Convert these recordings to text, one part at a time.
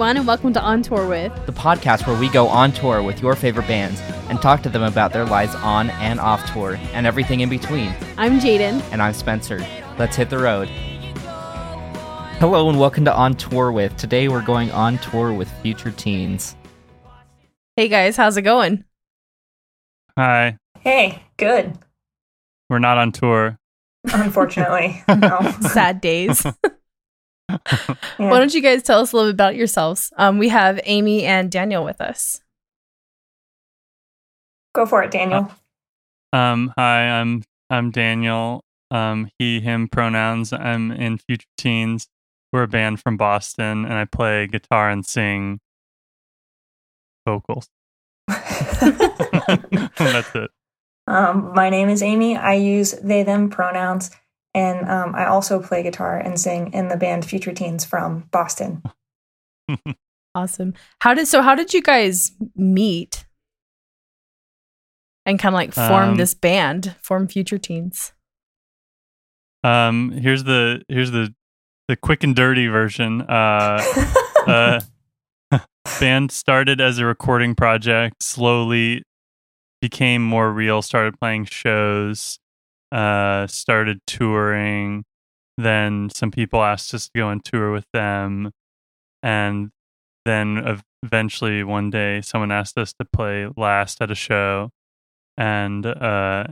everyone, and welcome to On Tour with. the podcast where we go on tour with your favorite bands and talk to them about their lives on and off tour and everything in between. I'm Jaden. And I'm Spencer. Let's hit the road. Hello and welcome to On Tour with. Today we're going on tour with Future Teens. Hey guys, how's it going? Hi. Hey, good. We're not on tour. Unfortunately, no. Sad days. Yeah. Why don't you guys tell us a little bit about yourselves? Um, we have Amy and Daniel with us. Go for it, Daniel. Um, hi, I'm I'm Daniel. Um, he, him pronouns. I'm in Future Teens. We're a band from Boston, and I play guitar and sing vocals. That's it. um, my name is Amy. I use they them pronouns, and um, I also play guitar and sing in the band Future Teens from Boston. Awesome. How did so? How did you guys meet and kind of like form Um, this band, form Future Teens? Um, here's the here's the the quick and dirty version. Uh, uh, band started as a recording project, slowly became more real, started playing shows, uh, started touring. Then some people asked us to go on tour with them. And then eventually one day someone asked us to play last at a show. And uh,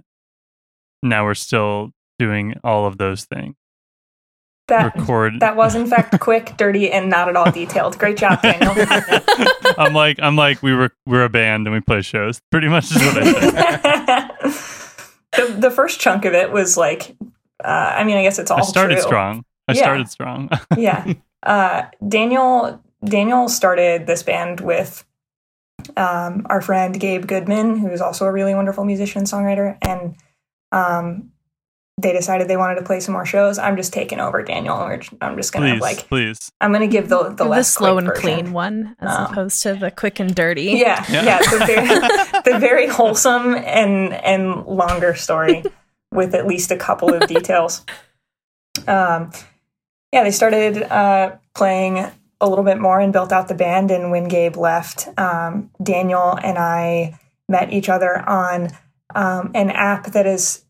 now we're still doing all of those things. that Record that was in fact quick, dirty, and not at all detailed. Great job, Daniel. I'm like I'm like we were we're a band and we play shows. Pretty much is what I said. the, the first chunk of it was like, uh, I mean, I guess it's all I started true. strong. I Yeah. started strong. yeah. Uh, Daniel Daniel started this band with um, our friend Gabe Goodman, who is also a really wonderful musician songwriter, and um, they decided they wanted to play some more shows. I'm just taking over Daniel. We're- I'm just gonna please, like please. I'm gonna give the the the less slow quick and version. clean one as Um, opposed to the quick and dirty. Yeah, Yeah. yeah, the, very, the very wholesome and and longer story with at least a couple of details. Um, yeah, they started uh, playing a little bit more and built out the band. And when Gabe left, um, Daniel and I met each other on um, an app that is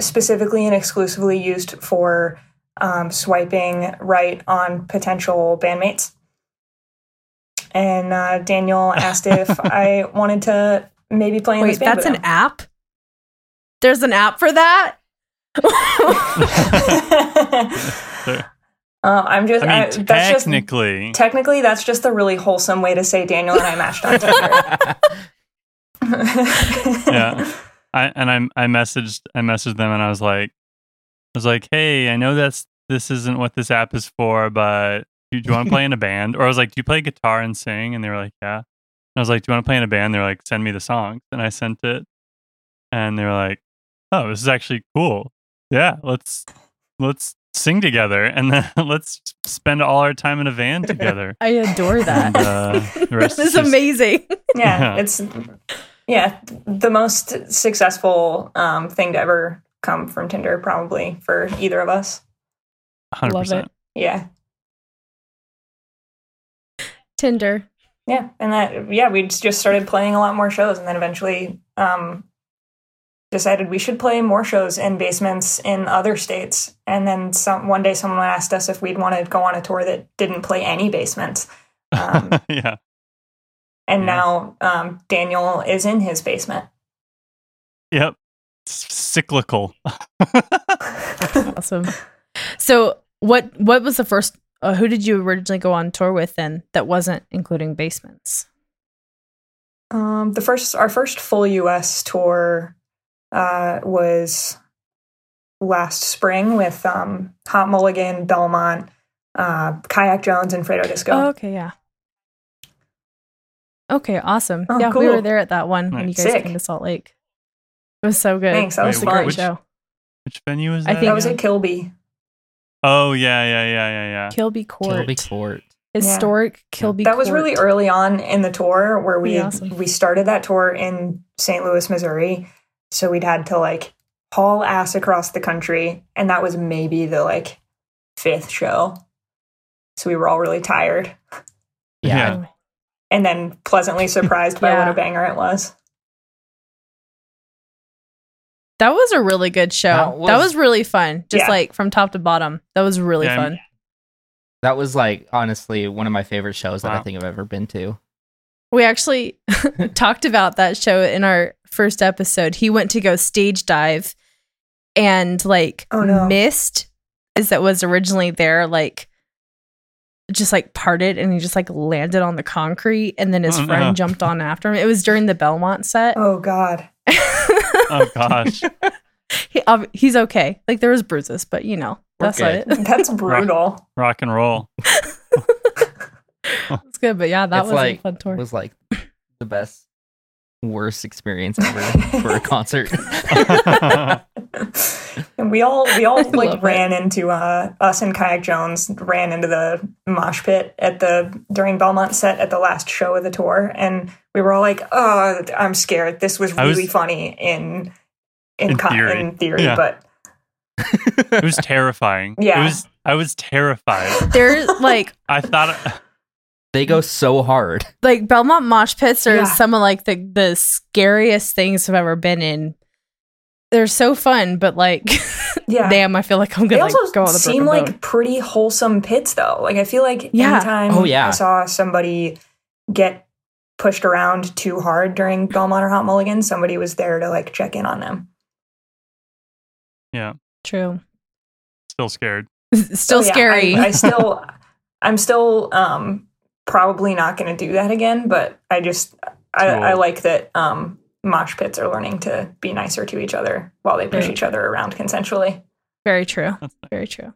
specifically and exclusively used for um, swiping right on potential bandmates. And uh, Daniel asked if I wanted to maybe play in Wait, this that's an app. There's an app for that. him. Uh, I'm just. I mean, I, that's just technically, technically that's just a really wholesome way to say Daniel and I matched on Tinder. yeah. I and I I messaged I messaged them and I was like I was like, hey, I know that's this isn't what this app is for, but do, do you want to play in a band? Or I was like, do you play guitar and sing? And they were like, yeah. And I was like, do you want to play in a band? They're like, send me the songs. And I sent it, and they were like, oh, this is actually cool. Yeah, let's let's sing together and then let's spend all our time in a van together. I adore that. And, uh, the rest this is is just- amazing. yeah, Yeah. it's yeah the most successful um, thing to ever come from Tinder, probably for either of us. 100%. Love it. Yeah, Tinder. yeah, and that yeah we just started playing a lot more shows, and then eventually um, decided we should play more shows in basements in other states. And then some one day someone asked us if we'd want to go on a tour that didn't play any basements. Um, yeah. And Yeah. now um, Daniel is in his basement. Yep. It's cyclical. Awesome. So, what what was the first? Uh, who did you originally go on tour with then? That wasn't including basements. Um, the first, our first full U.S. tour uh, was last spring with um, Hot Mulligan, Belmont, uh, Kayak Jones, and Fredo Disco. Oh, okay, yeah. Okay, awesome. Oh, yeah, we were there at that one when you guys Sick. came to Salt Lake. It was so good. Thanks, that was it was a great Which- show. Which venue is I that? think- that was at Kilby. Oh yeah, yeah, yeah, yeah, yeah. Kilby Court, Kilby Court. historic Kilby. That was really early on in the tour where we awesome. we started that tour in St. Louis, Missouri. So we'd had to like haul ass across the country, and that was maybe the like fifth show. So we were all really tired. Yeah. Yeah. And then pleasantly surprised by Yeah. what a banger it was. That was a really good show. That That was- was, really fun. Just Yeah. like from top to bottom. That was really Yeah, fun. That was like honestly one of my favorite shows that I think I've ever been to. We actually talked about that show in our first episode. He went to go stage dive and like Oh, no. missed is that was originally there like just like parted and he just like landed on the concrete and then his Oh, friend no. jumped on after him. It was during the Belmont set. Oh God. Oh gosh. he, ob- he's okay. Like there was bruises, but you know, We're that's good. it. That's brutal. Rock and roll. It's good, but yeah, that It's was like- a fun tour. It was like the best, worst experience ever for a concert. and we all we all love like it. ran into uh us and Kayak Jones ran into the mosh pit at the during Belmont set at the last show of the tour and we were all like, Oh, I'm scared. This was I was- really funny in in In con- theory. in theory, Yeah. but it was terrifying. Yeah. It was I was terrified. There's like I thought they go so hard. like Belmont mosh pits are Yeah. some of like the the scariest things I've ever been in. They're so fun, but like, yeah. damn, I feel like I'm gonna like, also go on the seem broken like bone. pretty wholesome pits though. Like I feel like Yeah. anytime Oh, yeah. I saw somebody get pushed around too hard during Belmont or Hot Mulligan, somebody was there to like check in on them. Yeah. True. still scared. Still Oh, yeah, scary. I, I still, I'm still um, probably not going to do that again. But I just, I, Cool. I like that um, mosh pits are learning to be nicer to each other while they push Right. each other around consensually. Very true. Nice. Very true.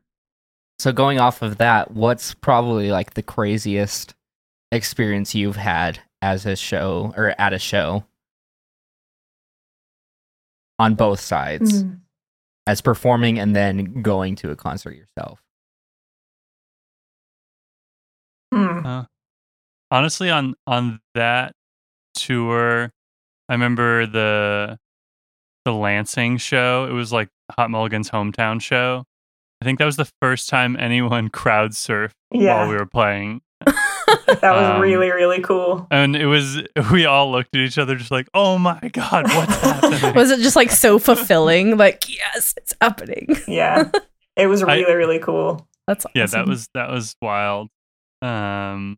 So going off of that, what's probably like the craziest experience you've had as a show or at a show on both sides, Mm. as performing and then going to a concert yourself? Hmm. Honestly on on that tour i remember the the lansing show it was like hot mulligan's hometown show i think that was the first time anyone crowd surfed Yeah, while we were playing that was um, really really cool. and it was we all looked at each other just like oh my god what's happening Was it just like so fulfilling? Like, yes, it's happening. Yeah, it was I- really really cool. That's yeah that was that was wild um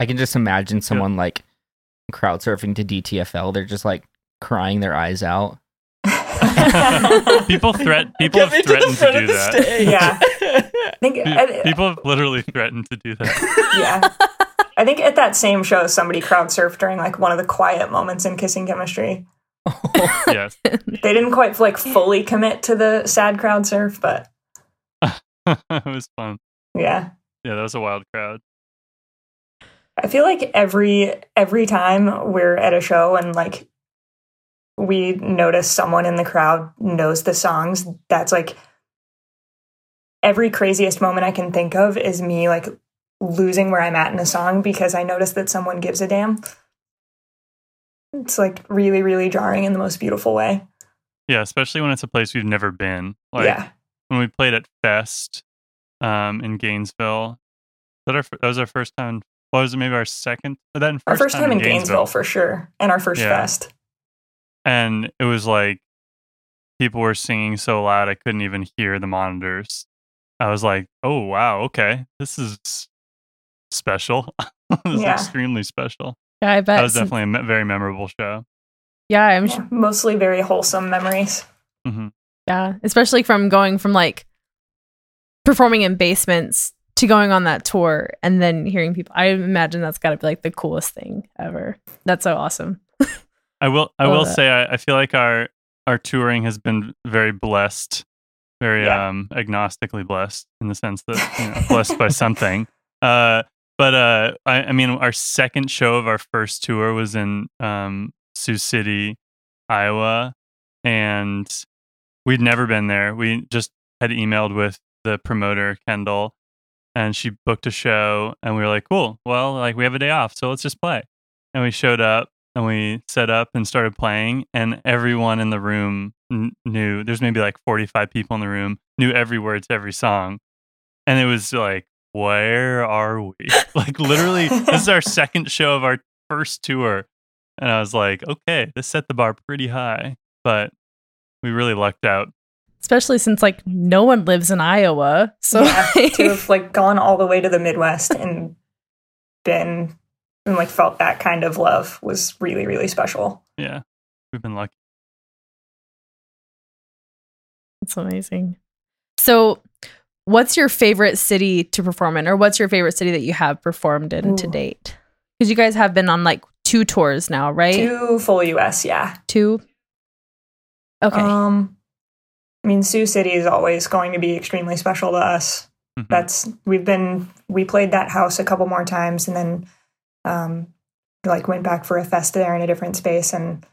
I can just imagine someone like crowd surfing to DTFL. They're just like crying their eyes out. people threat people have threatened to do that Yeah. I think I- people have literally threatened to do that yeah. I think at that same show, somebody crowd surfed during like one of the quiet moments in Kissing Chemistry. yes They didn't quite like fully commit to the sad crowd surf, but it was fun yeah. yeah that was a wild crowd I feel like every every time we're at a show and like we notice someone in the crowd knows the songs, that's like every craziest moment I can think of is me like losing where I'm at in a song because I notice that someone gives a damn. It's like really, really jarring in the most beautiful way. Yeah, especially when it's a place we've never been. Like yeah. when we played at Fest um, in Gainesville. That, our, that was our first time. What was it? Maybe our second? Or then Our first time in Gainesville for sure. And our first Yeah. fest. and it was like people were singing so loud I couldn't even hear the monitors. I was like, "Oh wow, okay, this is special. this is extremely special." yeah, I bet. That was definitely a me- very memorable show. yeah, I'm Yeah, Mostly very wholesome memories. hmm Yeah, especially from going from like performing in basements to going on that tour and then hearing people. I imagine that's got to be like the coolest thing ever. That's so awesome. I will. I Love will that. say, I, I feel like our our touring has been very blessed, very Yeah. um agnostically blessed in the sense that you know, blessed by something. Uh, but uh, I, I mean, our second show of our first tour was in um Sioux City, Iowa, and we'd never been there. We just had emailed with the promoter Kendall, and she booked a show, and we were like, "Cool, well, like we have a day off, so let's just play." And we showed up, and we set up and started playing, and everyone in the room kn- knew. There's maybe like 45 people in the room knew every word to every song, and it was like where are we? Like literally, this is our second show of our first tour, and I was like, okay, this set the bar pretty high, but we really lucked out. Especially since like no one lives in Iowa. So yeah, to have like gone all the way to the Midwest and been and like felt that kind of love was really really special. Yeah, we've been lucky. That's amazing. So, what's your favorite city to perform in, or what's your favorite city that you have performed in to date? Because you guys have been on like two tours now, right? Two full US, yeah. Two? Okay. Um I mean Sioux City is always going to be extremely special to us. Mhm. That's we've been we played that house a couple more times and then um like went back for a fest there in a different space and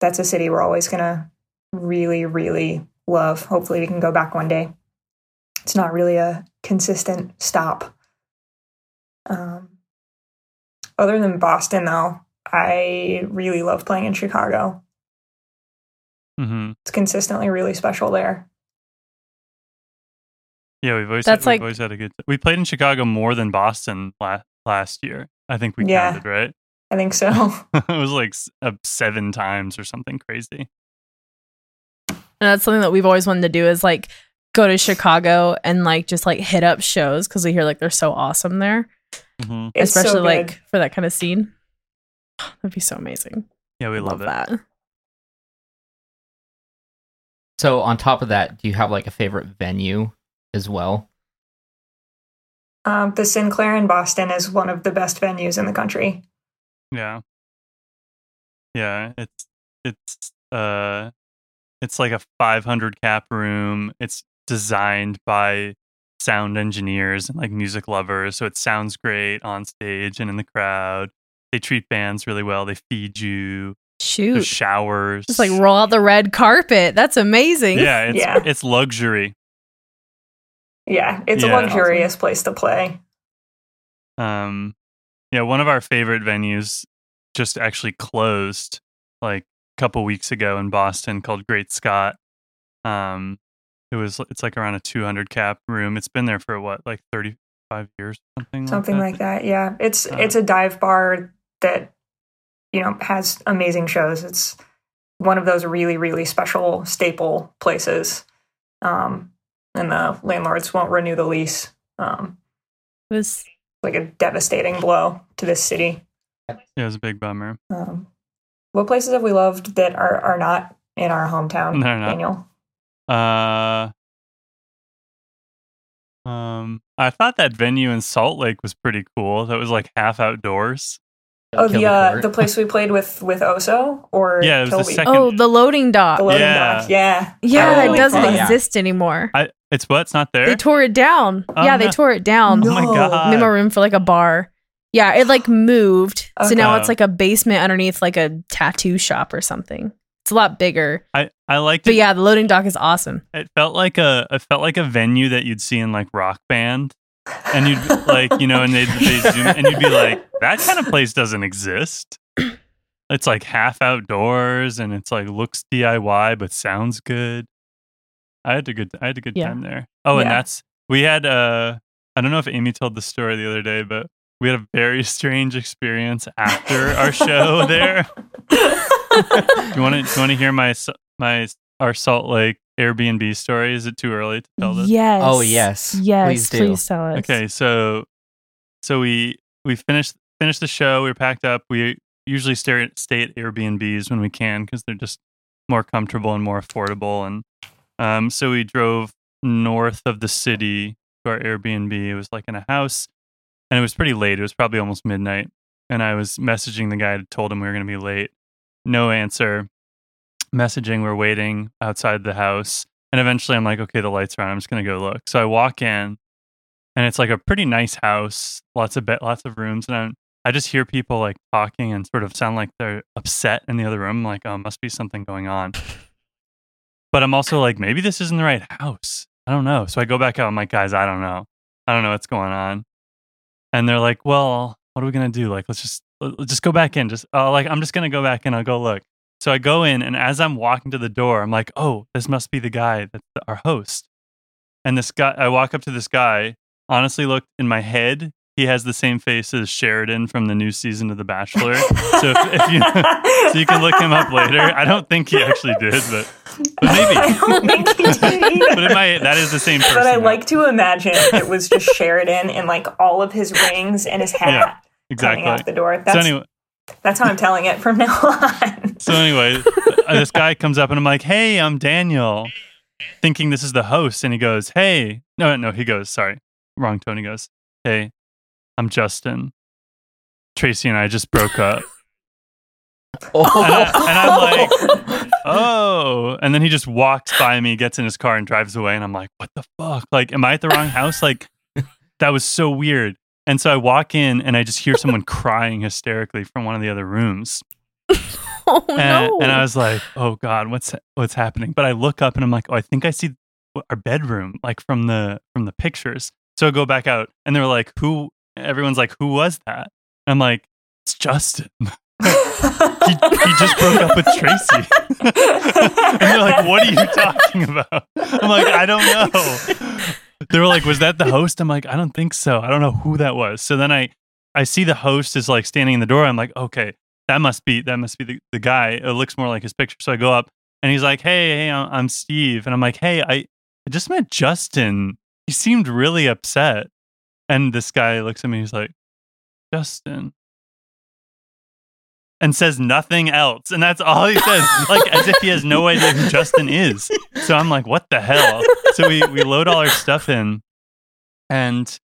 that's a city we're always gonna really, really love. Hopefully we can go back one day. It's not really a consistent stop. Um other than Boston though, I really love playing in Chicago. Hmm It's consistently really special there. Yeah, we've always That's had, we've like- always had a good. We played in Chicago more than Boston last last year. I think we Yeah. counted right. I think so. it was like uh, seven times or something crazy. and that's something that we've always wanted to do is like go to Chicago and like just like hit up shows because we hear like they're so awesome there, hmm It's so especially like for that kind of scene. That'd be so amazing. Yeah, we love, it. that. So on top of that, do you have like a favorite venue as well? Um, the Sinclair in Boston is one of the best venues in the country. Yeah. Yeah, it's it's uh it's like a 500 cap room. It's designed by sound engineers and like music lovers, so it sounds great on stage and in the crowd. They treat bands really well. They feed you. Shoot. There's showers. Just like roll out the red carpet. That's amazing. Yeah, it's Yeah. it's luxury. Yeah, it's Yeah. a luxurious place to play. Um, yeah, one of our favorite venues just actually closed like a couple weeks ago in Boston called Great Scott. Um, it was it's like around a 200 cap room. It's been there for what like 35 years, something, Something like like that. Yeah, it's Uh, it's a dive bar that you know has amazing shows. It's one of those really really special staple places. Um, and the landlords won't renew the lease. Um, It was like a devastating blow to this city. Yeah, it was a big bummer. Um, what places have we loved that are are not in our hometown, They're not. Daniel? Uh, um, I thought that venue in Salt Lake was pretty cool. That was like half outdoors. Oh, Kill the uh, the place we played with with Oso or Yeah, it was the second- oh the loading dock. The loading Yeah. dock. Yeah, yeah, Oh, that doesn't fun. Yeah. exist anymore. I it's what? It's not there. They tore it down. Oh, yeah, they tore it down. oh my god! Made more room for like a bar. Yeah, it like moved. So now it's like a basement underneath like a tattoo shop or something. It's a lot bigger. I I liked But it. yeah, the loading dock is awesome. It felt like a it felt like a venue that you'd see in like rock band, and you'd like you know, and they'd, they zoom, and you'd be like, that kind of place doesn't exist. It's like half outdoors, and it's like looks DIY but sounds good. I had a good I had a good Yeah. time there. Oh, and Yeah. that's we had uh I don't know if Amy told the story the other day, but we had a very strange experience after our show there. Do you want to you want to hear my my our Salt Lake Airbnb story? Is it too early to tell this? Yes. Oh, yes. Yes. Please Please, do. tell us. Okay, so so we we finished finished the show. We were packed up. We usually stay at, stay at Airbnbs when we can because they're just more comfortable and more affordable. And um, so we drove north of the city to our Airbnb. It was like in a house, and it was pretty late. It was probably almost midnight. And I was messaging the guy. Told him we were going to be late. No answer. Messaging. We're waiting outside the house. And eventually, I'm like, okay, the lights are on. I'm just going to go look. So I walk in, and it's like a pretty nice house, lots of be- lots of rooms, and I'm, I just hear people like talking and sort of sound like they're upset in the other room. I'm like, oh, must be something going on. But I'm also like, maybe this isn't the right house. I don't know. So I go back out. I'm like, guys, I don't know. I don't know what's going on. And they're like, well, what are we gonna do? Like, let's just let's just go back in. Just oh, like I'm just gonna go back in. I'll go look. So I go in, and as I'm walking to the door, I'm like, oh, this must be the guy that's our host. And this guy, I walk up to this guy, honestly looked in my head. He has the same face as Sheridan from the new season of The Bachelor. So if, if you so you can look him up later. I don't think he actually did, but, but maybe. I don't think he did. But that is the same person. But I like to imagine it was just Sheridan in like all of his rings and his hat Yeah, coming exactly. out the door. So That's anyway, that's how I'm telling it from now on. So anyway, uh, this guy comes up and I'm like, "Hey, I'm Daniel," thinking this is the host, and he goes, "Hey, no, no," he goes, "Sorry, wrong tone." He goes, "Hey, I'm Justin. Tracy and I just broke up." Oh. And, I, and I'm like, "Oh!" And then he just walks by me, gets in his car, and drives away. And I'm like, "What the fuck? Like, am I at the wrong house? Like, that was so weird." And so I walk in and I just hear someone crying hysterically from one of the other rooms. Oh and, no! and I was like, "Oh God, what's what's happening?" But I look up and I'm like, "Oh, I think I see our bedroom, like from the from the pictures." So I go back out, and they're like, "Who?" Everyone's like, "Who was that?" And I'm like, "It's Justin. he, he just broke up with Tracy." and they're like, "What are you talking about?" I'm like, "I don't know." They were like, "Was that the host?" I'm like, "I don't think so. I don't know who that was." So then I I see the host is like standing in the door. I'm like, "Okay." that must be that must be the, the guy. It looks more like his picture. So I go up and he's like, Hey, hey, I'm, Steve. And I'm like, Hey, I, I just met Justin. He seemed really upset. And this guy looks at me, he's like, Justin. And says nothing else. And that's all he says, like as if he has no idea who Justin is. So I'm like, what the hell? So we, we load all our stuff in and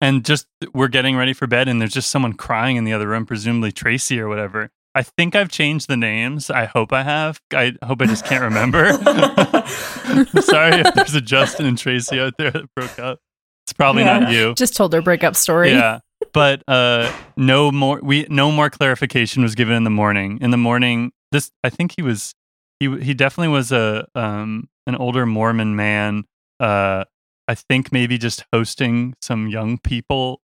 and just we're getting ready for bed and there's just someone crying in the other room presumably tracy or whatever i think i've changed the names i hope i have i hope i just can't remember sorry if there's a justin and tracy out there that broke up it's probably not you Just told their breakup story. yeah but uh no more we no more clarification was given in the morning in the morning this i think he was he he definitely was a um an older mormon man uh i think maybe just hosting some young people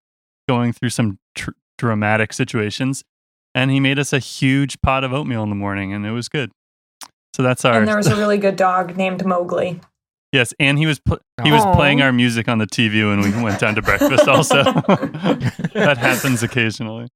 going through some tr- dramatic situations and he made us a huge pot of oatmeal in the morning and it was good so that's our and there was a really good dog named Mowgli. Yes and he was pl- he was Aw. playing our music on the tv when we went down to breakfast also that happens occasionally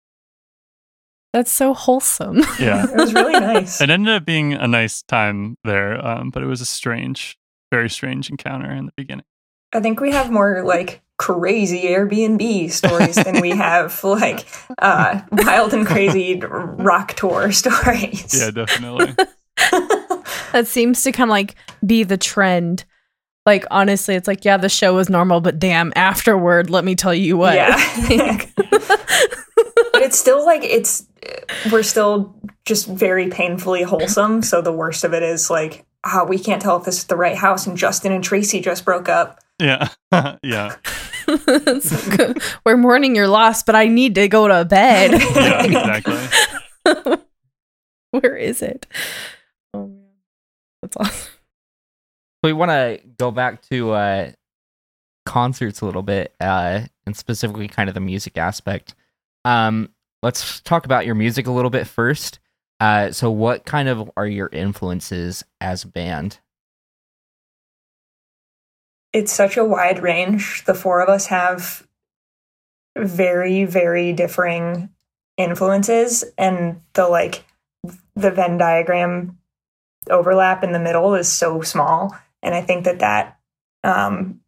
That's so wholesome. yeah It was really nice. it ended up being a nice time there um, but it was a strange very strange encounter in the beginning I think we have more like crazy Airbnb stories than we have like uh, wild and crazy rock tour stories. yeah definitely that seems to kind of like be the trend. Like honestly, it's like yeah, the show was normal, but damn, afterward, let me tell you what. Yeah. but it's still like it's we're still just very painfully wholesome. So the worst of it is like, ah, we can't tell if this is the right house, and Justin and Tracy just broke up. yeah yeah It's. We're mourning your loss, but I need to go to bed. yeah exactly Where is it? Oh man, that's awesome. We want to go back to uh, concerts a little bit, uh, and specifically kind of the music aspect. Um, let's talk about your music a little bit first. Uh, so, what kind of are your influences as a band? it's such a wide range. The four of us have very, very differing influences, and the like the Venn diagram overlap in the middle is so small. And I think that that um,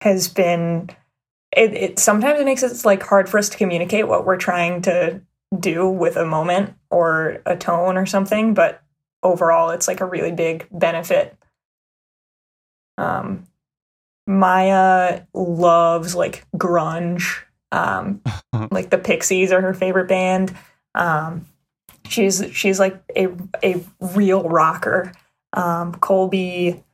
has been it, it. Sometimes it makes it like hard for us to communicate what we're trying to do with a moment or a tone or something, but overall, it's like a really big benefit um, Maya loves like grunge. Um, like the Pixies are her favorite band. Um, she's she's like a a real rocker. Um, Colby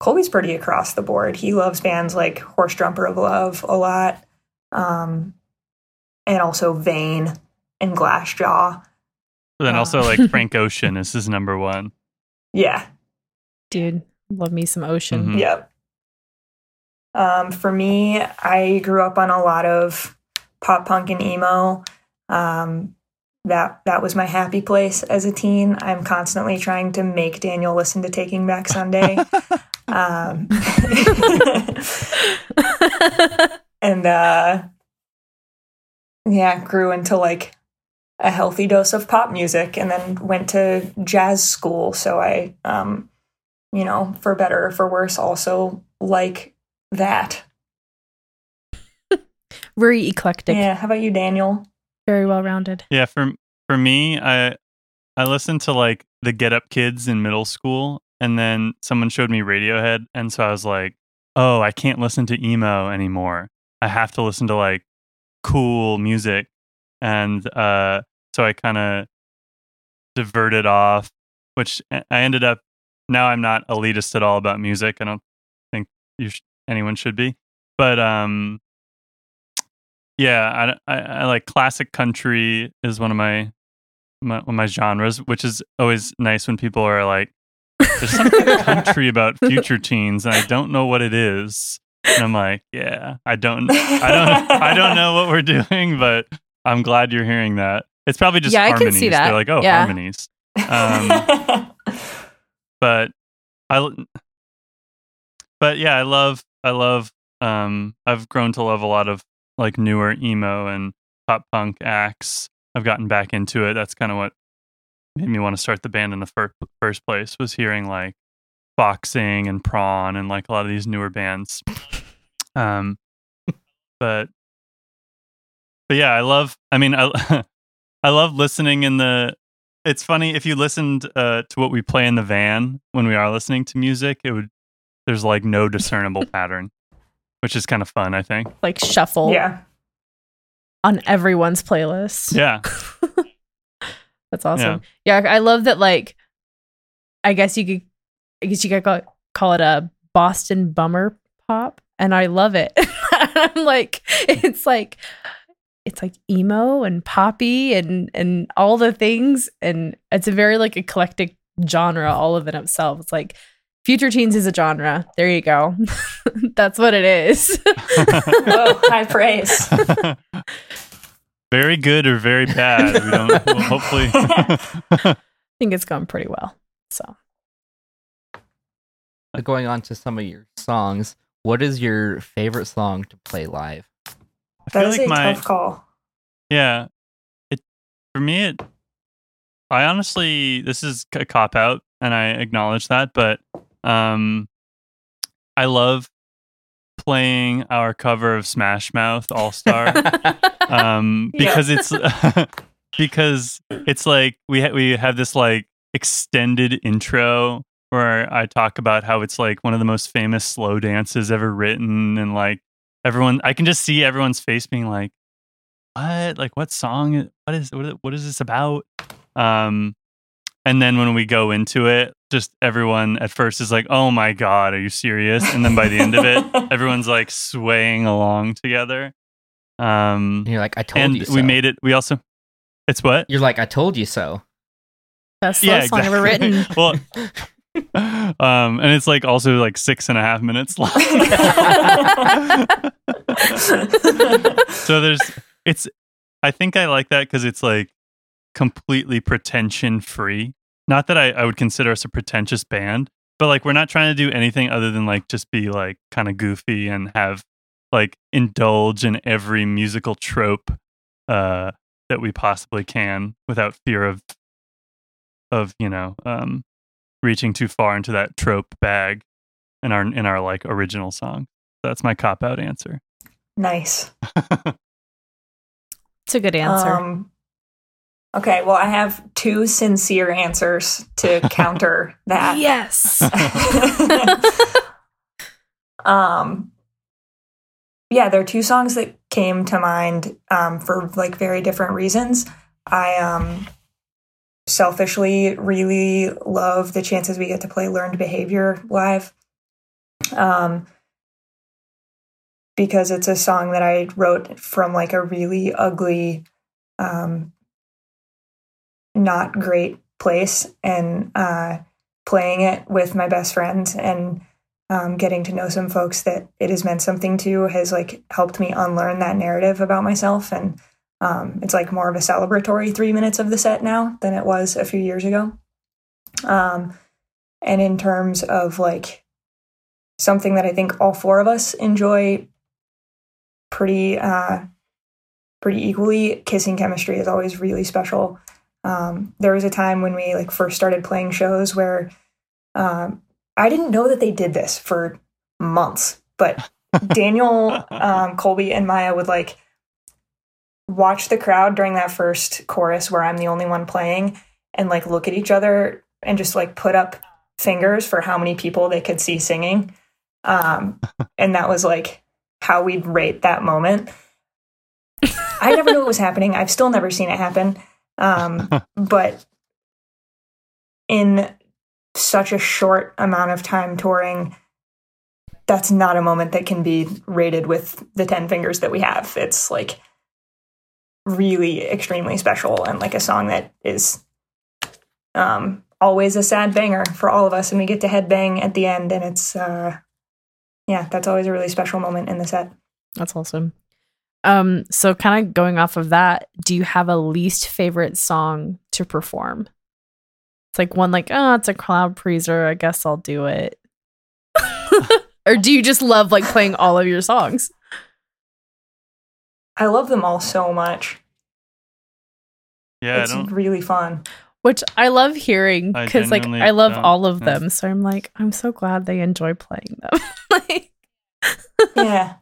Colby's pretty across the board. He loves bands like Horse Jumper of Love a lot, um, and also Vein and Glassjaw. but then also like frank ocean is his number one Yeah, Dude, love me some ocean. Mhm. Yep. Um, for me, I grew up on a lot of pop punk and emo. Um, that that was my happy place as a teen. I'm constantly trying to make Daniel listen to Taking Back Sunday. Um, and uh, yeah, grew into like a healthy dose of pop music, and then went to jazz school. So I, um, you know, for better or for worse, also like that. Very eclectic. Yeah. How about you, Daniel? Very well rounded. Yeah, for for me, I I listened to like the Get Up Kids in middle school, and then someone showed me Radiohead, and so I was like, oh, I can't listen to emo anymore. I have to listen to like cool music, and uh, so I kind of diverted off, which I ended up. Now I'm not elitist at all about music. I don't think you sh- anyone should be, but um, yeah, I, I, I like classic country is one of my my, one of my genres, which is always nice when people are like, "There's something country about future teens, and I don't know what it is." And I'm like, "Yeah, I don't, I don't, I don't know what we're doing, but I'm glad you're hearing that. It's probably just Yeah, I can harmonies. see that. They're like, oh, Yeah. harmonies. Um, but I, but yeah, I love, I love. Um, I've grown to love a lot of like newer emo and pop punk acts. I've gotten back into it. That's kind of what made me want to start the band in the fir- first place. Was hearing like boxing and prawn and like a lot of these newer bands. Um, but but yeah, I love. I mean, I I love listening in the. It's funny if you listened uh, to what we play in the van when we are listening to music. It would there's like no discernible pattern, which is kind of fun. I think. Like shuffle yeah. on everyone's playlist. Yeah, That's awesome. Yeah. I love that. Like, I guess you could, I guess you could call, call it a Boston bummer pop, and I love it. I'm like, it's like, it's like emo and poppy and and all the things, and it's a very like eclectic genre all of it itself. It's like future teens is a genre. There you go. That's what it is. Whoa, oh, high praise. very good or very bad. We don't. Well, hopefully. I think it's going pretty well. So Going on to some of your songs, what is your favorite song to play live? I That feel is like a my tough call. Yeah. It for me it I honestly this is a cop out and I acknowledge that, but um I love playing our cover of Smash Mouth All Star um Yeah. because it's because it's like we ha- we have this like extended intro where I talk about how it's like one of the most famous slow dances ever written and like everyone I can just see everyone's face being like what like what song what is what is, what is this about um and then when we go into it just everyone at first is like oh my god are you serious and then by the end of it everyone's like swaying along together um And you're like, I told and you so. we made it we also it's what You're like, I told you so. best slow song ever written. well um and it's like also like six and a half minutes long so there's it's i think i like that because it's like completely pretension free not that I, I would consider us a pretentious band but like we're not trying to do anything other than like just be like kind of goofy and have like indulge in every musical trope uh that we possibly can without fear of of you know um reaching too far into that trope bag in our in our like original song that's my cop out answer nice. It's a good answer. Um, okay, well, I have two sincere answers to counter that. yes. um, yeah, there are two songs that came to mind um, for like very different reasons. I um, selfishly really love the chances we get to play Learned Behavior live. Um, because it's a song that I wrote from like a really ugly, um, not great place, and uh, playing it with my best friends and um, getting to know some folks that it has meant something to has like helped me unlearn that narrative about myself, and um, it's like more of a celebratory three minutes of the set now than it was a few years ago. Um, and in terms of like something that I think all four of us enjoy pretty uh, pretty equally. Kissing chemistry is always really special. Um, there was a time when we like first started playing shows where um, I didn't know that they did this for months, but Daniel, um, Colby, and Maya would like watch the crowd during that first chorus where I'm the only one playing and like look at each other and just like put up fingers for how many people they could see singing. Um, and that was like how we'd rate that moment. I never knew it was happening. I've still never seen it happen. Um, but in such a short amount of time touring, that's not a moment that can be rated with the 10 fingers that we have. It's like really extremely special and like a song that is um, always a sad banger for all of us. And we get to headbang at the end, and it's, uh, yeah, that's always a really special moment in the set. That's awesome. Um, so kind of going off of that, do you have a least favorite song to perform? It's like one like, oh, it's a cloud pleaser. I guess I'll do it. or do you just love like playing all of your songs? I love them all so much. Yeah, it's really fun. Which I love hearing because like I love don't. all of Yeah. them. So I'm like, I'm so glad they enjoy playing them. like, Yeah.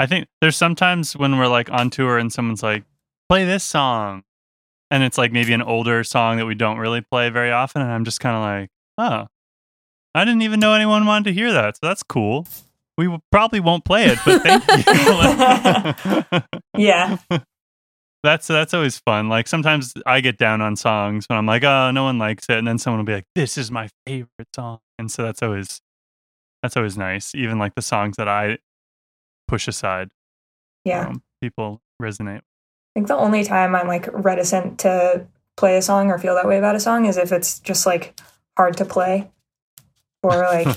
I think there's sometimes when we're like on tour and someone's like, play this song. And it's like maybe an older song that we don't really play very often. And I'm just kind of like, oh, I didn't even know anyone wanted to hear that. So that's cool. We probably won't play it, but thank you. Yeah. that's that's always fun. Like sometimes I get down on songs when I'm like, oh, no one likes it, and then someone will be like, this is my favorite song, and so that's always that's always nice. Even like the songs that I push aside, Yeah. um, people resonate. I think the only time I'm like reticent to play a song or feel that way about a song is if it's just like hard to play or like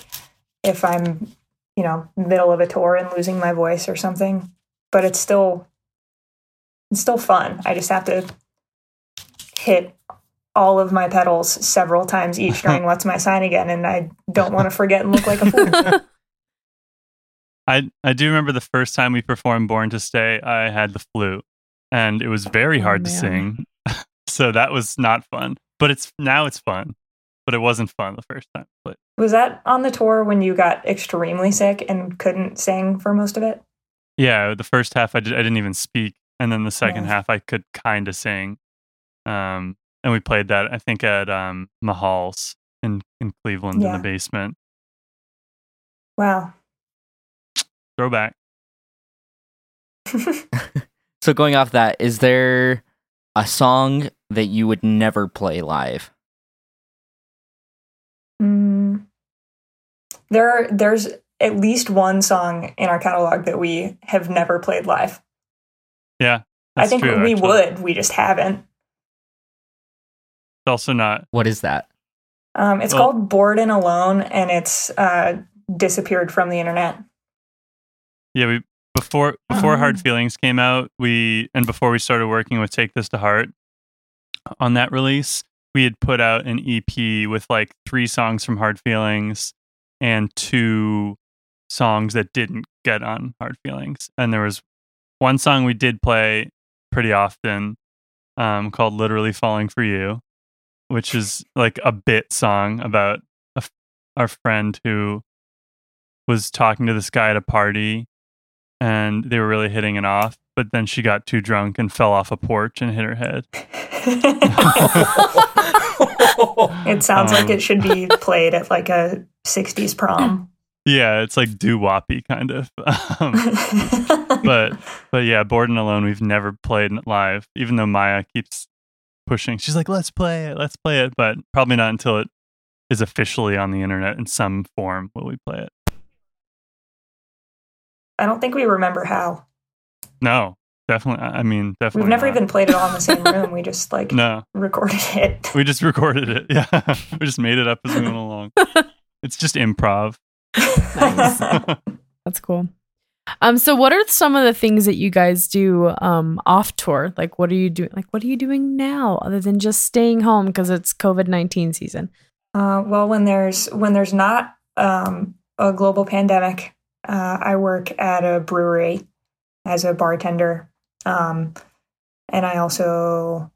if I'm, you know, middle of a tour and losing my voice or something. But it's still it's still fun. I just have to hit all of my pedals several times each during What's My Sign Again and I don't want to forget and look like a fool. I I do remember the first time we performed Born to Stay, I had the flu, and it was very Oh, hard to sing. so that was not fun. But it's now it's fun. But it wasn't fun the first time. But Was that on the tour when you got extremely sick and couldn't sing for most of it? yeah, the first half I, did, I didn't even speak, and then the second Yeah. half I could kind of sing. Um, and we played that I think at um, Mahall's in in Cleveland in the basement. Wow. Throwback. So going off that, is there a song that you would never play live? Mm. There are there's at least one song in our catalog that we have never played live. Yeah, I think true, we actually. would, we just haven't. It's also not. What is that? Um, it's Well- called Bored and Alone, and it's uh, disappeared from the internet. Yeah, we before before Hard Um. Feelings came out, we and before we started working with Take This to Heart on that release, we had put out an EP with like three songs from Hard Feelings and two songs that didn't get on Hard Feelings. And there was one song we did play pretty often um, called Literally Falling for You, which is like a bit song about a our friend who was talking to this guy at a party and they were really hitting it off. But then she got too drunk and fell off a porch and hit her head. it sounds like Um. it should be played at like a 60s prom. Yeah, it's like doo woppy kind of. Um, but but yeah, Bored and Alone, we've never played it live, even though Maya keeps pushing. She's like, let's play it, let's play it. But probably not until it is officially on the internet in some form will we play it. I don't think we remember how. No, definitely. I I mean, definitely. We've never not. even played it all in the same room. We just like No, recorded it. we just recorded it. Yeah, we just made it up as we went along. It's just improv. Nice. That's cool. Um, so what are some of the things that you guys do um off tour? Like what are you doing like what are you doing now other than just staying home because it's COVID nineteen season? Uh, well, when there's when there's not um, a global pandemic, uh, I work at a brewery as a bartender. Um, and I also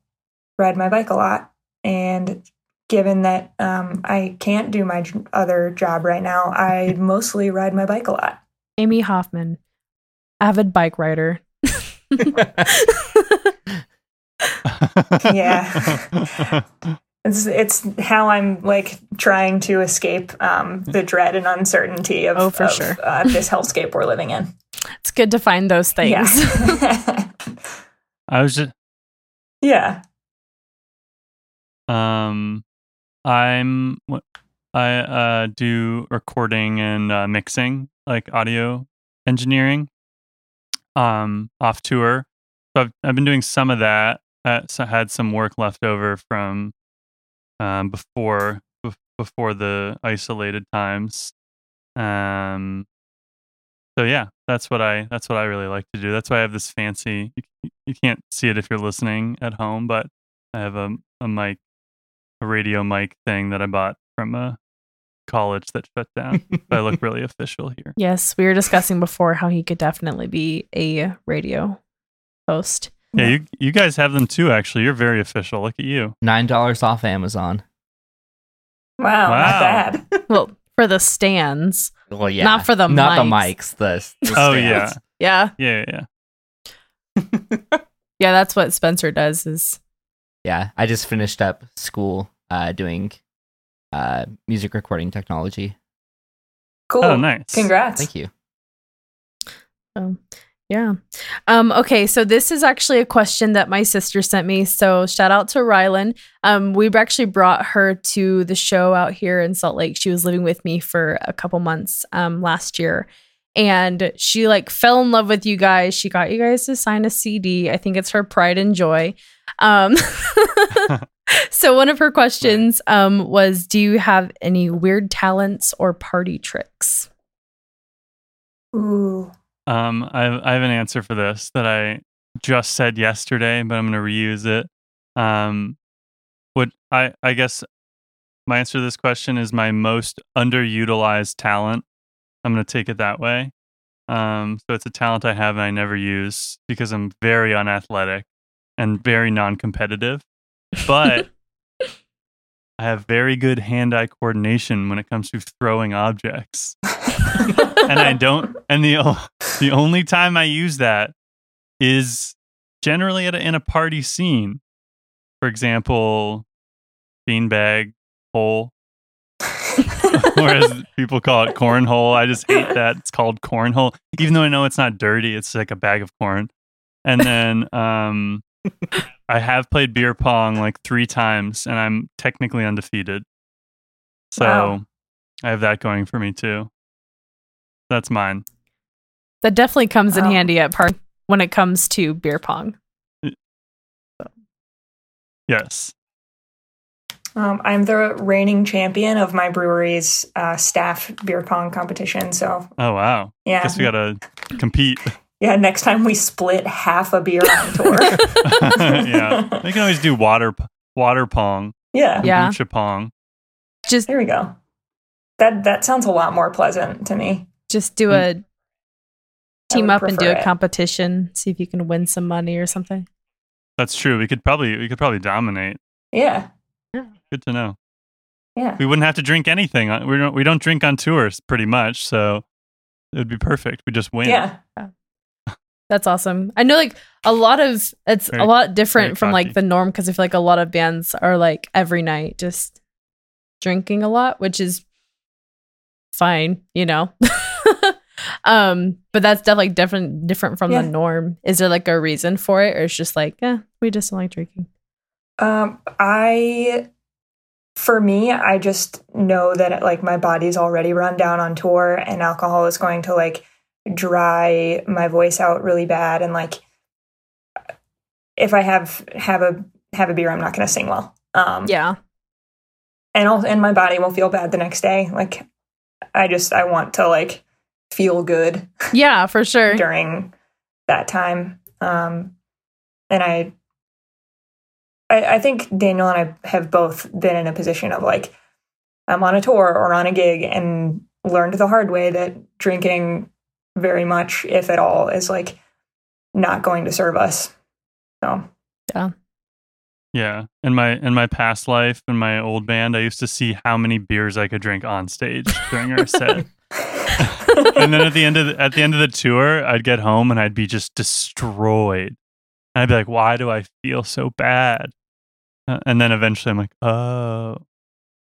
ride my bike a lot. And given that um, I can't do my other job right now, I mostly ride my bike a lot. Amy Hoffman, avid bike rider. Yeah. It's it's how I'm like trying to escape um, the dread and uncertainty of, Oh, for of, sure. uh, this hellscape we're living in. it's good to find those things. Yeah. I was just yeah. um I'm I uh do recording and uh, mixing, like audio engineering. Um off tour. So I've I've been doing some of that. Uh, I had some work left over from um before bef- before the isolated times. Um so yeah, that's what I that's what I really like to do. That's why I have this fancy. You, you can't see it if you're listening at home, but I have a a mic, a radio mic thing that I bought from a college that shut down. I look really official here. yes, we were discussing before how he could definitely be a radio host. Yeah, you you guys have them too. Actually, you're very official. Look at you. Nine dollars off Amazon. Wow, Wow. not bad. Well, for the stands. Well, yeah, Not for the not the mics. mics. The, the Oh yeah, stands. Yeah. yeah, yeah. Yeah, that's what Spencer does is yeah. I just finished up school uh, doing uh, music recording technology. Cool. Oh, nice. Congrats. Thank you. Um, yeah. Um, okay, so this is actually a question that my sister sent me. So shout out to Rylan. Um, we actually brought her to the show out here in Salt Lake. She was living with me for a couple months um, last year. And she like fell in love with you guys. She got you guys to sign a CD. I think it's her pride and joy. Um, so one of her questions um, was, "Do you have any weird talents or party tricks?" Ooh. Um, I have, I have an answer for this that I just said yesterday, but I'm going to reuse it. Um, what I I guess my answer to this question is my most underutilized talent. I'm going to take it that way. Um, so it's a talent I have and I never use because I'm very unathletic and very non-competitive. But I have very good hand-eye coordination when it comes to throwing objects and I don't. And the the only time I use that is generally at a, in a party scene. For example, beanbag hole, or as people call it, cornhole. I just hate that it's called cornhole, even though I know it's not dirty. It's like a bag of corn. And then um, I have played beer pong like three times, and I'm technically undefeated. So Wow. I have that going for me too. That's mine. That definitely comes in Wow. handy at part when it comes to beer pong. Yes. Um, I'm the reigning champion of my brewery's uh, staff beer pong competition. So Oh wow. yeah, Guess we gotta compete. yeah. Next time we split half a beer on tour. yeah. We can always do water water pong, yeah. Yeah. kombucha pong. Just There we go. That that sounds a lot more pleasant to me. Just do Mm. a team up and do prefer a it. competition, see if you can win some money or something. That's true. We could probably we could probably dominate. Yeah. Good to know. Yeah. We wouldn't have to drink anything. Uh, We don't we don't drink on tours pretty much, so it would be perfect. We just win. Yeah. That's awesome. I know like a lot of it's Very- a lot different from like the norm because I feel like a lot of bands are like every night just drinking a lot, which is fine, you know. um, but that's definitely different different from Yeah. the norm. Is there like a reason for it, or it's just like, eh, we just don't like drinking? Um, I, for me, I just know that like my body's already run down on tour, and alcohol is going to like dry my voice out really bad, and like if I have have a have a beer, I'm not going to sing well. Um, Yeah, and I'll, and my body will feel bad the next day. Like, I just I want to like feel good yeah, for sure. during that time. Um, and I, I, I think Daniel and I have both been in a position of like, I'm on a tour or on a gig, and learned the hard way that drinking very much, if at all, is like not going to serve us. So Yeah. Yeah. In my in my past life in my old band, I used to see how many beers I could drink on stage during our set. and then at the end of the, at the end of the tour, I'd get home and I'd be just destroyed. And I'd be like, "Why do I feel so bad?" Uh, and then eventually, I'm like, "Oh,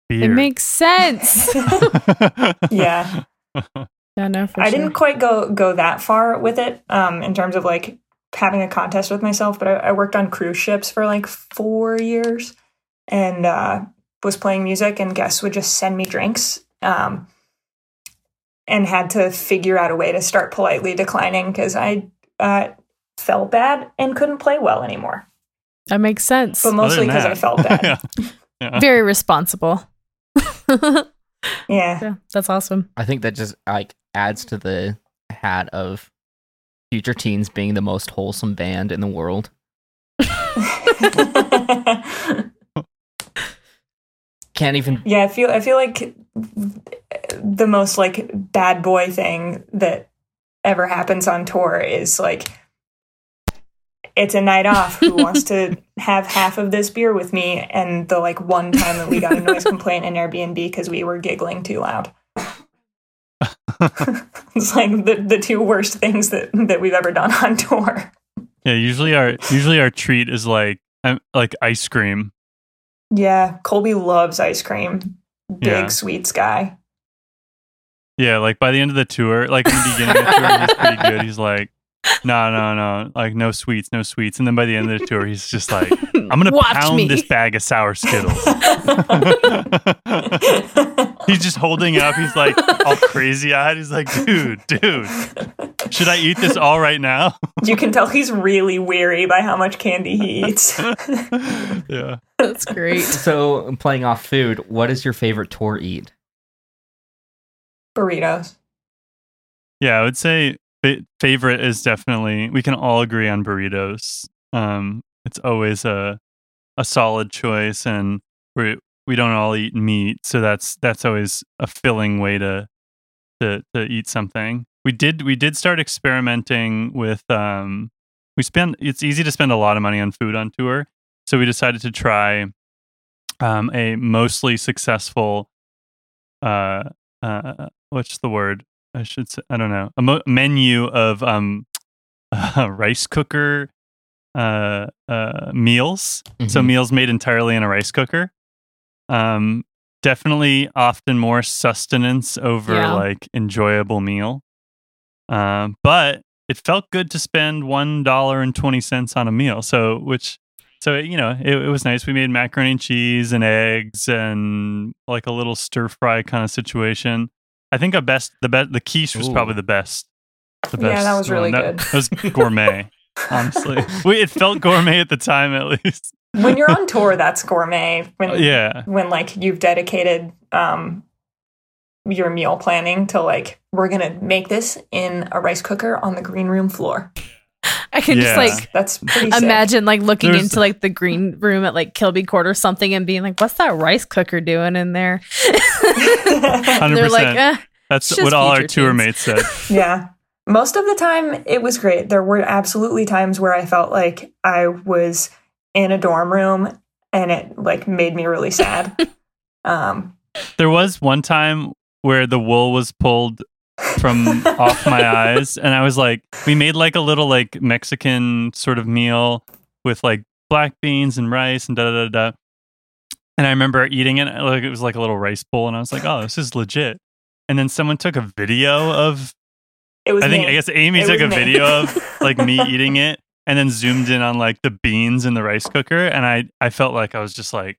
beer." It makes sense. yeah. yeah, no, for I sure. didn't quite go go that far with it um, in terms of like having a contest with myself, but I, I worked on cruise ships for like four years and uh, was playing music, and guests would just send me drinks. Um, and had to figure out a way to start politely declining because I uh, felt bad and couldn't play well anymore. That makes sense. But mostly because I felt bad. yeah. Yeah. Very responsible. yeah. yeah, that's awesome. I think that just like adds to the hat of Future Teens being the most wholesome band in the world. Can't even. Yeah, I feel I feel like the most like bad boy thing that ever happens on tour is like it's a night off. Who wants to have half of this beer with me? And the like one time that we got a noise complaint in Airbnb because we were giggling too loud. it's like the, the two worst things that that we've ever done on tour. Yeah, usually our usually our treat is like like ice cream. Yeah, Colby loves ice cream. Big Yeah. sweets guy. Yeah, like by the end of the tour, like in the beginning of the tour, he's pretty good. He's like, no, no, no, like no sweets, no sweets. And then by the end of the tour, he's just like, I'm gonna Watch pound me. this bag of sour Skittles. he's just holding up. He's like all crazy eyed. He's like, dude, dude, should I eat this all right now? you can tell he's really weary by how much candy he eats. yeah. That's great. So, playing off food, what is your favorite tour eat? Burritos. Yeah, I would say fa- favorite is definitely we can all agree on burritos. Um, it's always a a solid choice, and we we don't all eat meat, so that's that's always a filling way to to to eat something. We did we did start experimenting with um we spend it's easy to spend a lot of money on food on tour, so we decided to try um a mostly successful uh uh what's the word I should say, I don't know, a mo- menu of um, rice cooker uh, uh, meals. So Mhm. meals made entirely in a rice cooker. Um, definitely, often more sustenance over Yeah. like enjoyable meal. Um, but it felt good to spend one dollar and twenty cents on a meal. So which. So you know, it, it was nice. We made macaroni and cheese and eggs and like a little stir fry kind of situation. I think a best the best the quiche was Ooh. probably the best. The best Yeah, that was really That- good. That was gourmet, honestly. we, it felt gourmet at the time, at least. When you're on tour, that's gourmet. When Yeah, when like you've dedicated um your meal planning to like we're gonna make this in a rice cooker on the green room floor. I can Yeah. just like That's pretty sick. imagine like looking There's- into like the green room at like Kilby Court or something and being like, "What's that rice cooker doing in there?" And They're like, 100%. eh. that's what all our tour teens. mates said. Yeah. Most of the time, it was great. There were absolutely times where I felt like I was in a dorm room and it like made me really sad. um, There was one time where the wool was pulled from off my eyes, and I was like, we made like a little like Mexican sort of meal with like black beans and rice and da da da da. And I remember eating it like it was like a little rice bowl, and I was like, oh, this is legit. And then someone took a video of it was I think me. I guess Amy It took a me. video of like me eating it and then zoomed in on like the beans in the rice cooker and I I felt like I was just like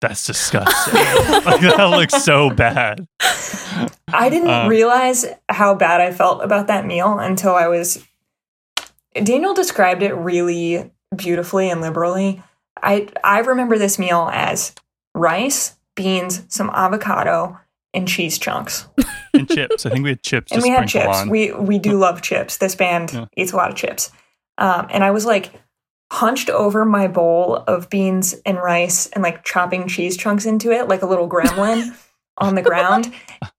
that's disgusting. like that looks so bad. I didn't Uh, realize how bad I felt about that meal until I was. Daniel described it really beautifully and liberally. I I remember this meal as rice, beans, some avocado, and cheese chunks. And chips. I think we had chips and we had chips. on. We we do love chips. This band Yeah. eats a lot of chips. Um, and I was like hunched over my bowl of beans and rice and like chopping cheese chunks into it like a little gremlin on the ground.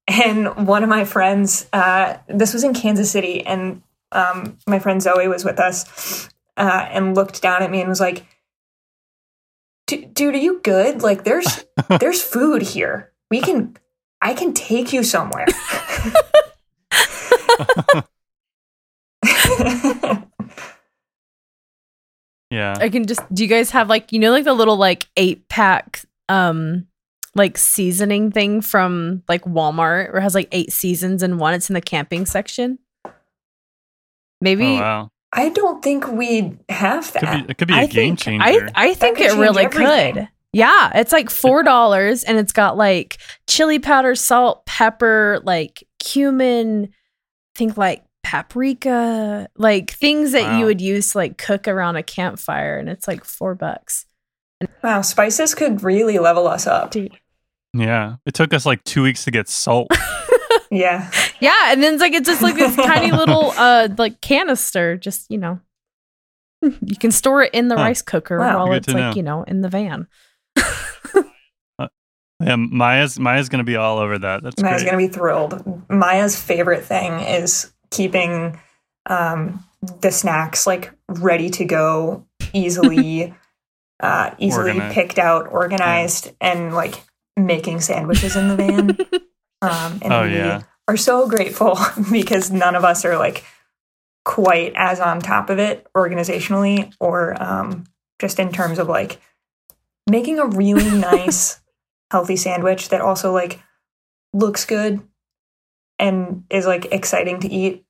and one of my friends, uh, this was in Kansas City, and um, my friend Zoe was with us uh, and looked down at me and was like, dude, are you good? Like there's there's food here. We can I can take you somewhere. yeah. I can just do you guys have like you know like the little like eight pack um like seasoning thing from like Walmart where it has like eight seasons in one. It's in the camping section. Maybe Oh, wow. I don't think we have that. Could be, it could be a I game changer. I I think it really everything. could. Yeah, it's like four dollars, and it's got like chili powder, salt, pepper, like cumin. Think like paprika, like things that Wow. you would use to like cook around a campfire, and it's like four bucks. Wow, spices could really level us up. Dude. yeah. It took us like two weeks to get salt. Yeah. Yeah, and then it's like it's just like this tiny little uh like canister, just you know. You can store it in the Huh. rice cooker Wow. while it's like, know. you know, in the van. yeah, Maya's Maya's gonna be all over that. That's Maya's great. gonna be thrilled. Maya's favorite thing is keeping um, the snacks like ready to go, easily, uh, easily Organized. picked out, organized, and like making sandwiches in the van. Um, and Oh, we yeah. are so grateful because none of us are like quite as on top of it organizationally or um, just in terms of like making a really nice healthy sandwich that also like looks good and is like exciting to eat.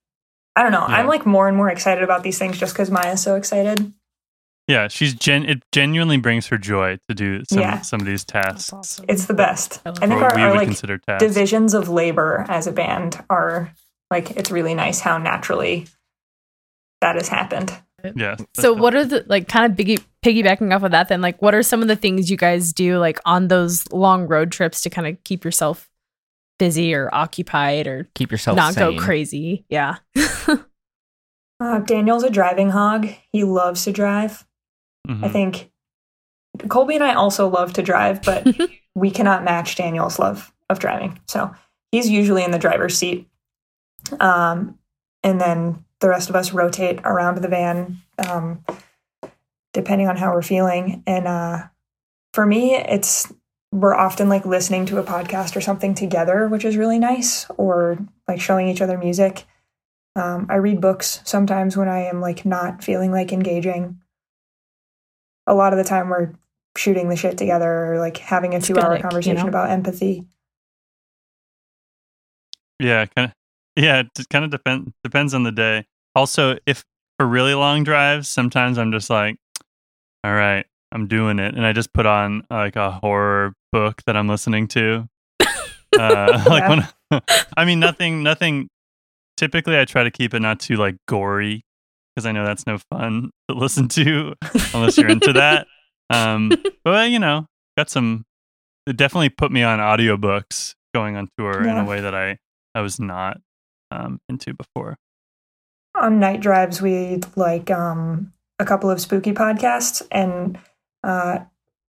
I don't know. Yeah. I'm like more and more excited about these things just because Maya's so excited. Yeah, she's gen. It genuinely brings her joy to do some Yeah. some of these tasks. awesome. It's the best. I I think our, our like divisions of labor as a band are like it's really nice how naturally that has happened. Yeah. So what are the like kind of biggie, piggybacking off of that then like what are some of the things you guys do like on those long road trips to kind of keep yourself busy or occupied or Keep yourself not sane. go crazy? Yeah. Uh, Daniel's a driving hog. He loves to drive. Mhm. I think Colby and I also love to drive, but we cannot match Daniel's love of driving. So he's usually in the driver's seat. Um, and then the rest of us rotate around the van, um, depending on how we're feeling. And uh, for me, it's we're often like listening to a podcast or something together, which is really nice, or like showing each other music. Um, I read books sometimes when I am like not feeling like engaging a lot of the time we're shooting the shit together or like having a It's two hour like, you conversation know? about empathy. Yeah, kind of. Yeah, it kind of depend depends on the day. Also, if for really long drives, sometimes I'm just like, all right, I'm doing it, and I just put on like a horror book that I'm listening to. Uh, like when I mean nothing, nothing. Typically, I try to keep it not too like gory because I know that's no fun to listen to unless you're into that. Um, but you know, got some. It definitely put me on audiobooks going on tour in a way that I I was not um, into before. On night drives, we like um, a couple of spooky podcasts, and uh,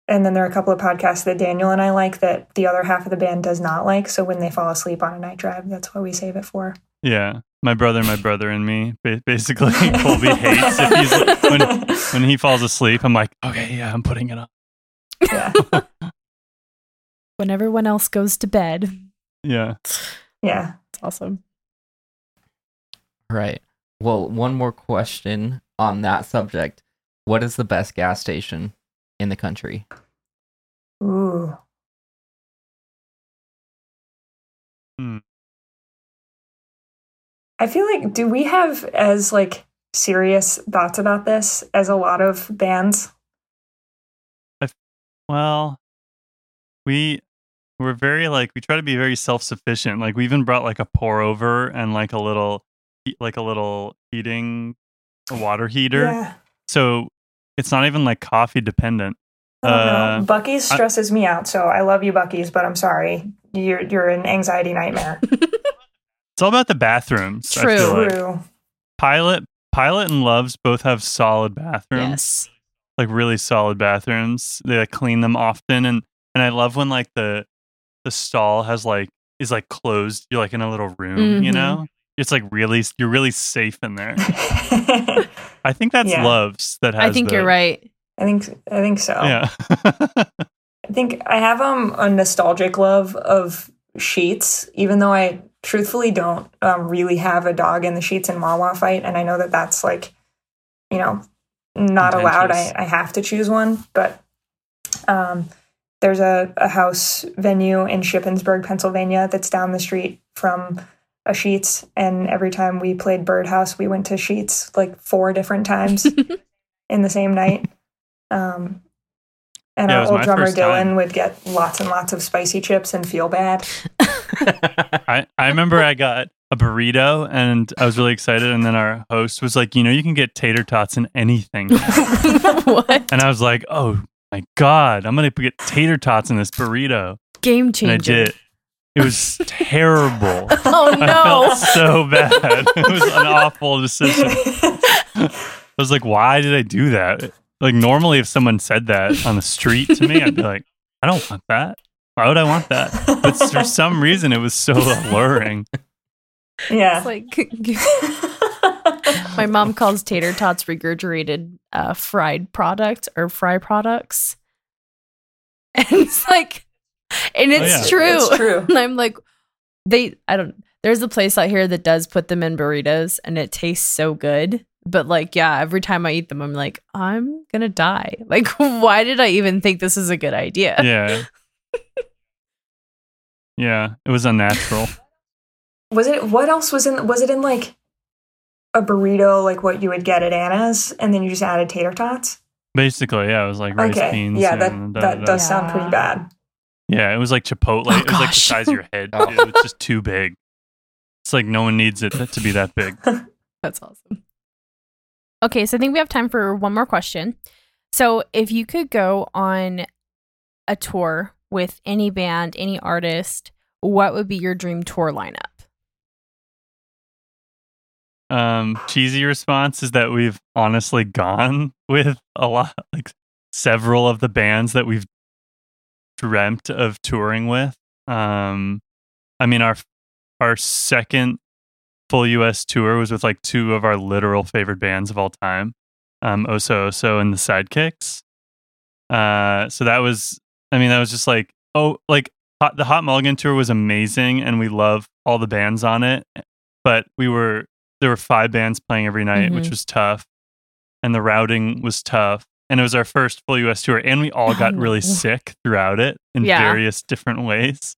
and then there are a couple of podcasts that Daniel and I like that the other half of the band does not like. So when they fall asleep on a night drive, that's what we save it for. Yeah, my brother, my brother, and me. Basically, Colby hates if he's when when he falls asleep. I'm like, okay, yeah, I'm putting it on. yeah, when everyone else goes to bed. Yeah. yeah. It's awesome. Right. Well, one more question on that subject. What is the best gas station in the country? Ooh, Hmm. I feel like do we have as like serious thoughts about this as a lot of bands? Well, we we're very like we try to be very self sufficient. Like we even brought like a pour over and like a little like a little heating a water heater. Yeah. So it's not even like coffee dependent. I don't Uh, know. Buc-ee's I- stresses me out, so I love you, Buc-ee's, but I'm sorry. You're you're an anxiety nightmare. It's all about the bathrooms. I True. feel like. True. Pilot Pilot and Loves both have solid bathrooms. Yes. like really solid bathrooms. They like clean them often and and I love when like the the stall has like is like closed. You're like in a little room, you Mhm. know. It's like really you're really safe in there. I think that's Yeah. Loves that has. I think you're right. I think I think so. Yeah. I think I have um a nostalgic love of Sheetz, even though I truthfully don't um, really have a dog in the Sheetz and Wawa fight, and I know that that's like, you know, not allowed. I, I have to choose one, but um, there's a, a house venue in Shippensburg, Pennsylvania, that's down the street from a Sheetz, and every time we played Birdhouse, we went to Sheetz like four different times in the same night. Um, and Yeah, our old drummer Dylan time. would get lots and lots of spicy chips and feel bad. I, I remember I got a burrito and I was really excited. And then our host was like, you know, you can get tater tots in anything. what and I was like, oh my God, I'm going to get tater tots in this burrito. game And I changer? did. It was terrible. Oh I no! felt so bad. It was an awful decision. I was like, why did I do that? Like, normally, if someone said that on the street to me, I'd be like, I don't want that. Why would I want that? But for some reason, it was so alluring. yeah. It's like my mom calls tater tots regurgitated uh, fried product or fry products, and it's like, and oh, it's yeah. true. It's true. And I'm like, they, I don't, there's a place out here that does put them in burritos and it tastes so good. But like, yeah, every time I eat them, I'm like, I'm gonna die. Like, why did I even think this is a good idea? Yeah. Yeah, it was unnatural. Was it what else was in was it in like a burrito like what you would get at Anna's and then you just added tater tots? Basically, yeah, it was like rice okay. beans. yeah, that and da, that da, da. does sound pretty bad. Yeah, it was like Chipotle. Oh, it was like the gosh. size of your head. Oh. Too. It's just too big. It's like no one needs it to be that big. That's awesome. Okay, so I think we have time for one more question. So, if you could go on a tour with any band, any artist, what would be your dream tour lineup? um cheesy response is that we've honestly gone with a lot like several of the bands that we've dreamt of touring with um i mean our our second full us tour was with like two of our literal favorite bands of all time um oso oso and the sidekicks uh so that was i mean that was just like oh like hot, the hot mulligan tour was amazing and we love all the bands on it but we were there were five bands playing every night, which Mhm. was tough, and the routing was tough. And it was our first full U.S. tour, and we all got really Oh. sick throughout it in Yeah. various different ways.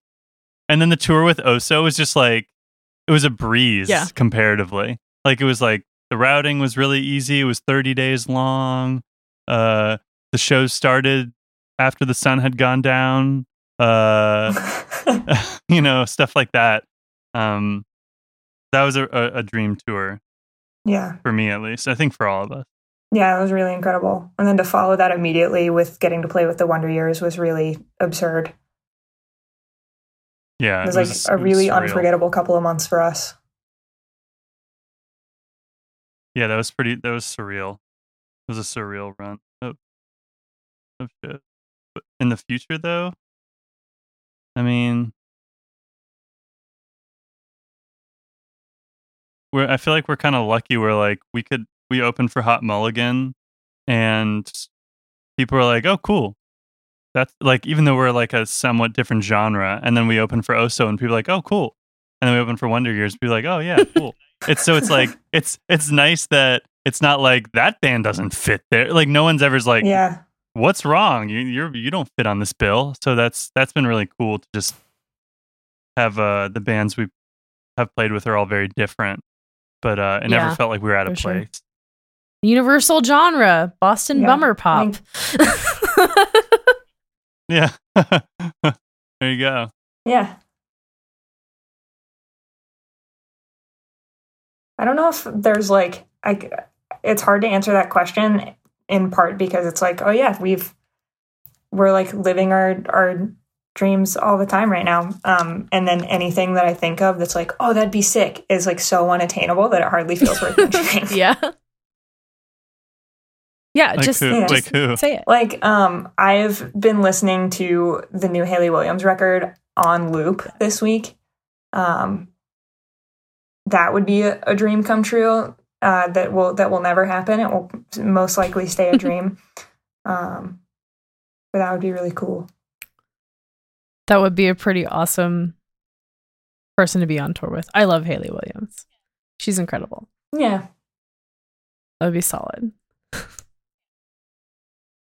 And then the tour with Oso was just like it was a breeze Yeah. comparatively. Like it was like the routing was really easy. It was 30 days long. Uh, the show started after the sun had gone down. Uh, you know, stuff like that. Um, that was a, a, a dream tour yeah. for me, at least. I think for all of us. Yeah, it was really incredible. And then to follow that immediately with getting to play with the Wonder Years was really absurd. Yeah, It was it like a really surreal. unforgettable couple of months for us. Yeah, that was pretty. That was surreal. It was a surreal run of, of shit. But in the future, though, I mean, we're. I feel like we're kind of lucky. We're like we could we opened for Hot Mulligan, and people were like, "Oh, cool." That's like even though we're like a somewhat different genre, and then we open for Oso, and people are like, "Oh, cool," and then we open for Wonder Years, people are like, "Oh, yeah, cool." it's so it's like it's it's nice that it's not like that band doesn't fit there. Like no one's ever's like, yeah. what's wrong? You you're you don't fit on this bill. So that's that's been really cool to just have uh the bands we have played with are all very different, but uh it Yeah, never felt like we were out of sure. Place. Universal genre, Boston Yeah, bummer I pop. Yeah, there you go. Yeah. I don't know if there's like I it's hard to answer that question in part because it's like, oh yeah, we've we're like living our our dreams all the time right now. Um and then anything that I think of that's like, oh, that'd be sick is like so unattainable that it hardly feels worth mentioning. yeah. Yeah, Like just, who? just Like who? say it. Like, um, I've been listening to the new Hayley Williams record on loop this week. Um, that would be a, a dream come true. Uh, that will that will never happen. It will most likely stay a dream. um, but that would be really cool. That would be a pretty awesome person to be on tour with. I love Hayley Williams. She's incredible. Yeah, That would be solid.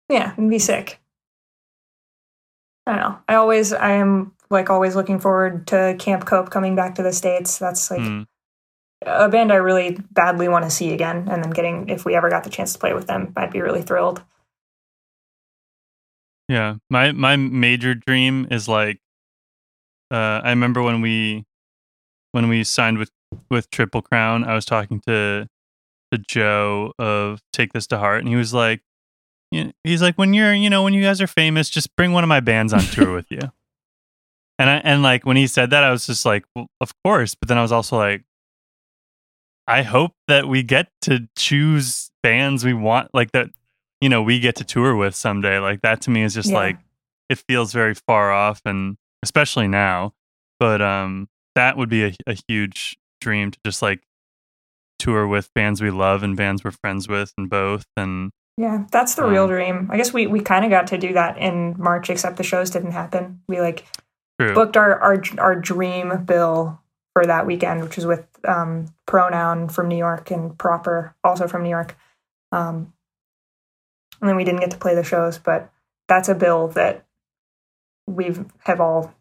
Yeah, it'd be sick. I don't know. I always I am like always looking forward to Camp Cope coming back to the states. That's like Hmm. a band I really badly want to see again, and then getting if we ever got the chance to play with them, I'd be really thrilled. Yeah, my my major dream is like, uh, I remember when we when we signed with with Triple Crown, I was talking to to Joe of Take This to Heart, and he was like, he's like, when you're, you know, when you guys are famous, just bring one of my bands on tour with you. And I and like when he said that, I was just like, well, of course. But then I was also like, I hope that we get to choose bands we want, like that you know we get to tour with someday like that to me is just Yeah. like it feels very far off and especially now but um that would be a, a huge dream to just like tour with bands we love and bands we're friends with and both and Yeah, that's the real Um, dream. I guess we we kind of got to do that in March, except the shows didn't happen. We like true booked our our our dream bill for that weekend, which was with um, Pronoun from New York and Proper also from New York. Um, and then we didn't get to play the shows, but that's a bill that we've have all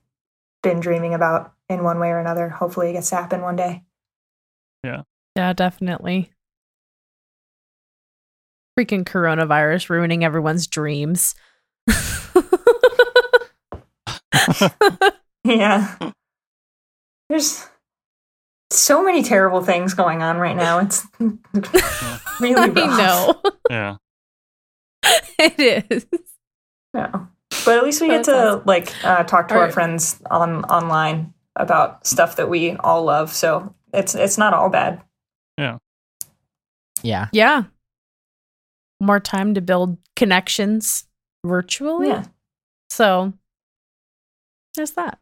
been dreaming about in one way or another. Hopefully, it gets to happen one day. Yeah. Yeah, definitely. Freaking coronavirus ruining everyone's dreams. Yeah, there's so many terrible things going on right now. It's really I rough. know. yeah it is. No. But at least we get to awesome. like uh, talk to All our right. friends on online about stuff that we all love. So it's it's not all bad. Yeah. Yeah. Yeah. More time to build connections virtually. Yeah. So there's that.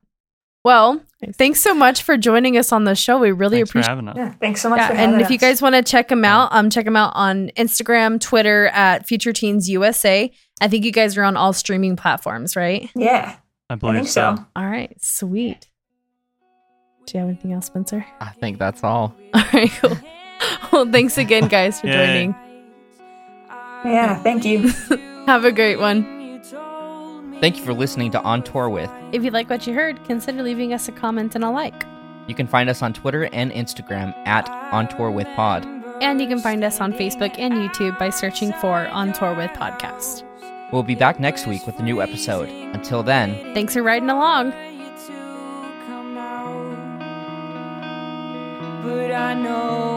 Well, thanks so much for joining us on the show. We really thanks for appreciate having us Yeah. Thanks so much yeah, for having and if you guys want to check them out, um, check them out on Instagram, Twitter at Future Teens USA. I think you guys are on all streaming platforms, right? Yeah. i I believe think so, so. All right, sweet. Do you have anything else, Spencer? I think that's all. All right, cool. Well, thanks again, guys, for Yay. joining. Yeah. Thank you. Have a great one. Thank you for listening to On Tour With. If you like what you heard, consider leaving us a comment and a like. You can find us on Twitter and Instagram at On Tour With Pod. And you can find us on Facebook and YouTube by searching for On Tour with Podcast. We'll be back next week with a new episode. Until then, Thanks for riding along. But I know